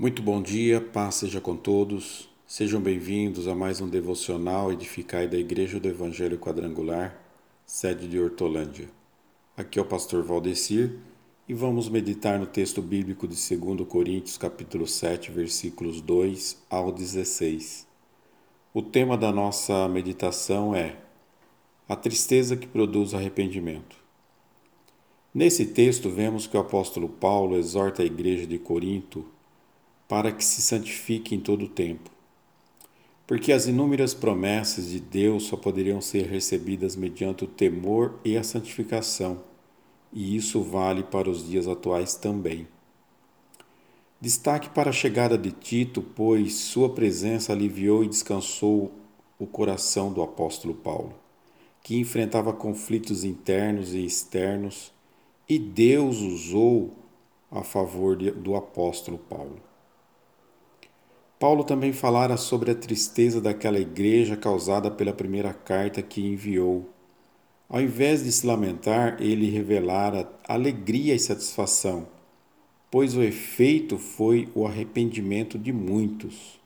Muito bom dia, paz seja com todos. Sejam bem-vindos a mais um devocional Edificai da Igreja do Evangelho Quadrangular, sede de Hortolândia. Aqui é o pastor Valdecir e vamos meditar no texto bíblico de 2 Coríntios, capítulo 7, versículos 2 ao 16. O tema da nossa meditação é a tristeza que produz arrependimento. Nesse texto, vemos que o apóstolo Paulo exorta a igreja de Corinto para que se santifique em todo o tempo. Porque as inúmeras promessas de Deus só poderiam ser recebidas mediante o temor e a santificação, e isso vale para os dias atuais também. Destaque para a chegada de Tito, pois sua presença aliviou e descansou o coração do apóstolo Paulo, que enfrentava conflitos internos e externos, e Deus usou a favor do apóstolo Paulo. Paulo também falara sobre a tristeza daquela igreja causada pela primeira carta que enviou. Ao invés de se lamentar, ele revelara alegria e satisfação, pois o efeito foi o arrependimento de muitos.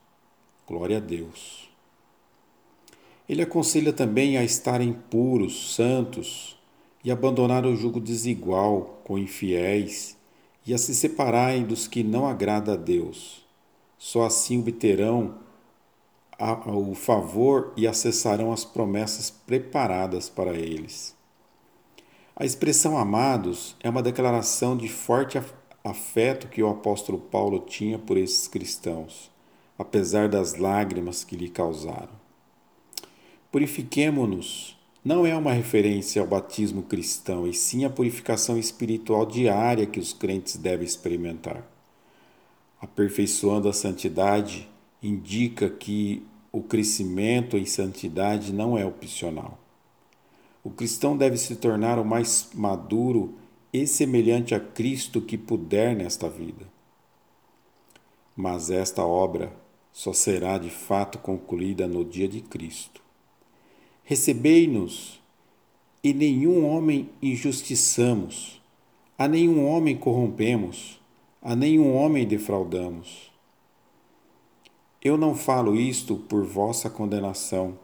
Glória a Deus. Ele aconselha também a estarem puros, santos e abandonar o jugo desigual com infiéis e a se separarem dos que não agrada a Deus só assim obterão o favor e acessarão as promessas preparadas para eles. A expressão amados é uma declaração de forte afeto que o apóstolo Paulo tinha por esses cristãos, apesar das lágrimas que lhe causaram. Purifiquemo-nos não é uma referência ao batismo cristão, e sim à purificação espiritual diária que os crentes devem experimentar aperfeiçoando a santidade, indica que o crescimento em santidade não é opcional. O cristão deve se tornar o mais maduro e semelhante a Cristo que puder nesta vida. Mas esta obra só será de fato concluída no dia de Cristo. Recebei-nos e nenhum homem injustiçamos, a nenhum homem corrompemos a nenhum homem defraudamos. Eu não falo isto por vossa condenação,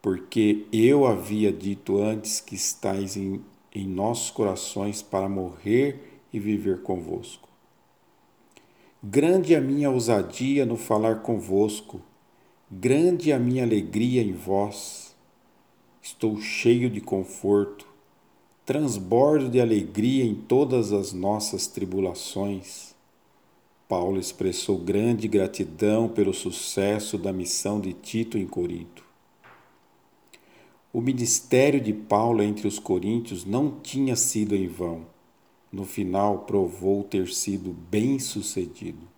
porque eu havia dito antes que estáis em, em nossos corações para morrer e viver convosco. Grande a minha ousadia no falar convosco, grande a minha alegria em vós. Estou cheio de conforto, transbordo de alegria em todas as nossas tribulações. Paulo expressou grande gratidão pelo sucesso da missão de Tito em Corinto. O ministério de Paulo entre os coríntios não tinha sido em vão. No final, provou ter sido bem sucedido.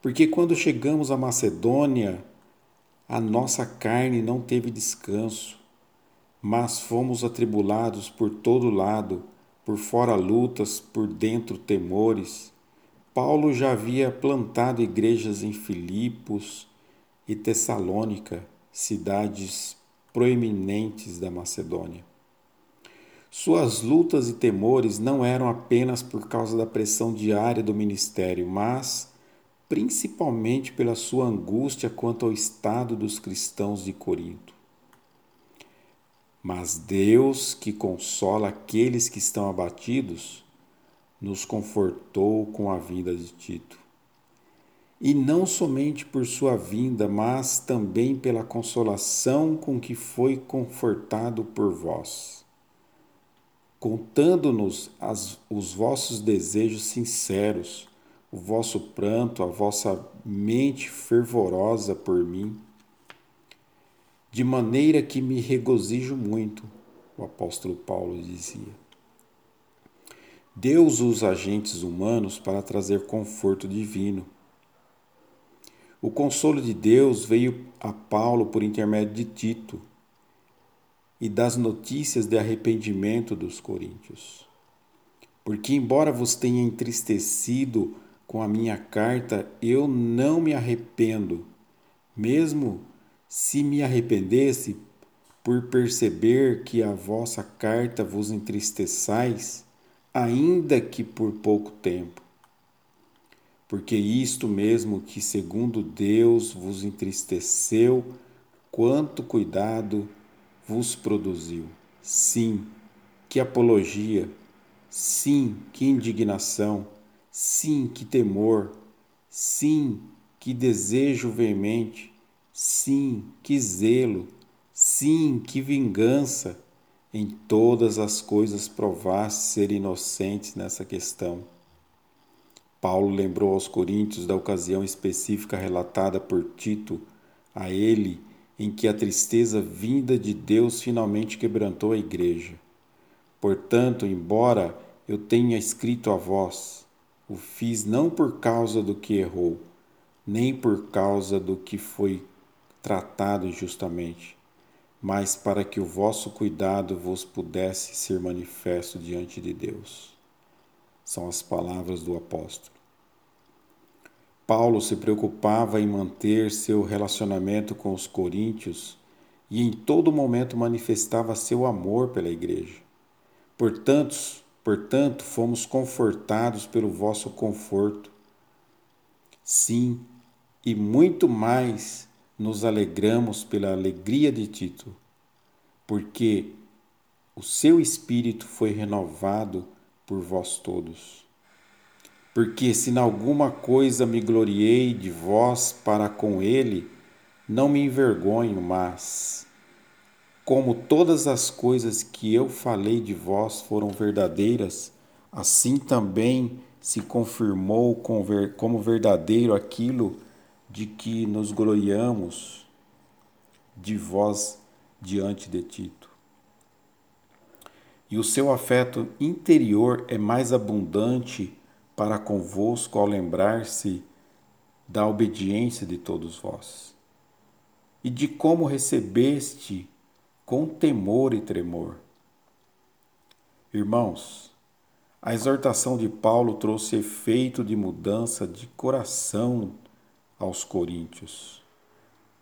Porque quando chegamos à Macedônia, a nossa carne não teve descanso mas fomos atribulados por todo lado, por fora lutas, por dentro temores. Paulo já havia plantado igrejas em Filipos e Tessalônica, cidades proeminentes da Macedônia. Suas lutas e temores não eram apenas por causa da pressão diária do ministério, mas principalmente pela sua angústia quanto ao estado dos cristãos de Corinto. Mas Deus, que consola aqueles que estão abatidos, nos confortou com a vinda de Tito. E não somente por sua vinda, mas também pela consolação com que foi confortado por vós, contando-nos os vossos desejos sinceros, o vosso pranto, a vossa mente fervorosa por mim de maneira que me regozijo muito, o apóstolo Paulo dizia. Deus usa agentes humanos para trazer conforto divino. O consolo de Deus veio a Paulo por intermédio de Tito e das notícias de arrependimento dos coríntios. Porque, embora vos tenha entristecido com a minha carta, eu não me arrependo, mesmo se me arrependesse por perceber que a vossa carta vos entristeçais, ainda que por pouco tempo. porque isto mesmo que, segundo Deus, vos entristeceu, quanto cuidado vos produziu. Sim, que apologia, sim, que indignação, sim, que temor, sim, que desejo veemente, sim, que zelo, sim, que vingança. Em todas as coisas provaste ser inocentes nessa questão. Paulo lembrou aos Coríntios da ocasião específica relatada por Tito a ele, em que a tristeza vinda de Deus finalmente quebrantou a igreja. Portanto, embora eu tenha escrito a vós, o fiz não por causa do que errou, nem por causa do que foi tratado injustamente, mas para que o vosso cuidado vos pudesse ser manifesto diante de Deus. São as palavras do apóstolo. Paulo se preocupava em manter seu relacionamento com os coríntios e em todo momento manifestava seu amor pela igreja. Portanto, portanto, fomos confortados pelo vosso conforto. Sim, e muito mais nos alegramos pela alegria de Tito, porque o seu espírito foi renovado por vós todos. Porque se em alguma coisa me gloriei de vós para com ele, não me envergonho, mas como todas as coisas que eu falei de vós foram verdadeiras, assim também se confirmou como verdadeiro aquilo de que nos gloriamos de vós diante de Tito. E o seu afeto interior é mais abundante para convosco ao lembrar-se da obediência de todos vós, e de como recebeste com temor e tremor. Irmãos, a exortação de Paulo trouxe efeito de mudança de coração aos coríntios.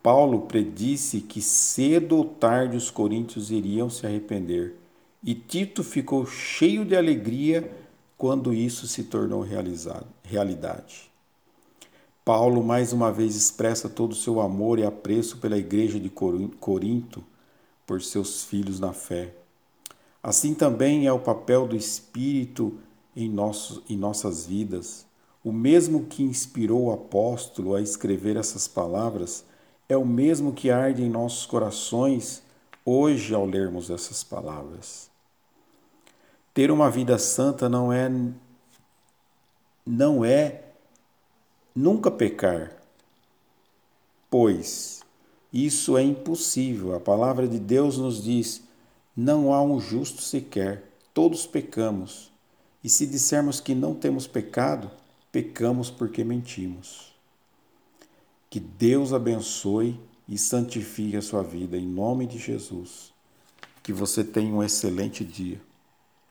Paulo predisse que cedo ou tarde os coríntios iriam se arrepender, e Tito ficou cheio de alegria quando isso se tornou realidade. Paulo mais uma vez expressa todo o seu amor e apreço pela igreja de Corinto, por seus filhos na fé. Assim também é o papel do Espírito em, nossos, em nossas vidas. O mesmo que inspirou o apóstolo a escrever essas palavras é o mesmo que arde em nossos corações hoje ao lermos essas palavras. Ter uma vida santa não é não é nunca pecar, pois isso é impossível. A palavra de Deus nos diz: não há um justo sequer, todos pecamos. E se dissermos que não temos pecado, pecamos porque mentimos. Que Deus abençoe e santifique a sua vida em nome de Jesus. Que você tenha um excelente dia.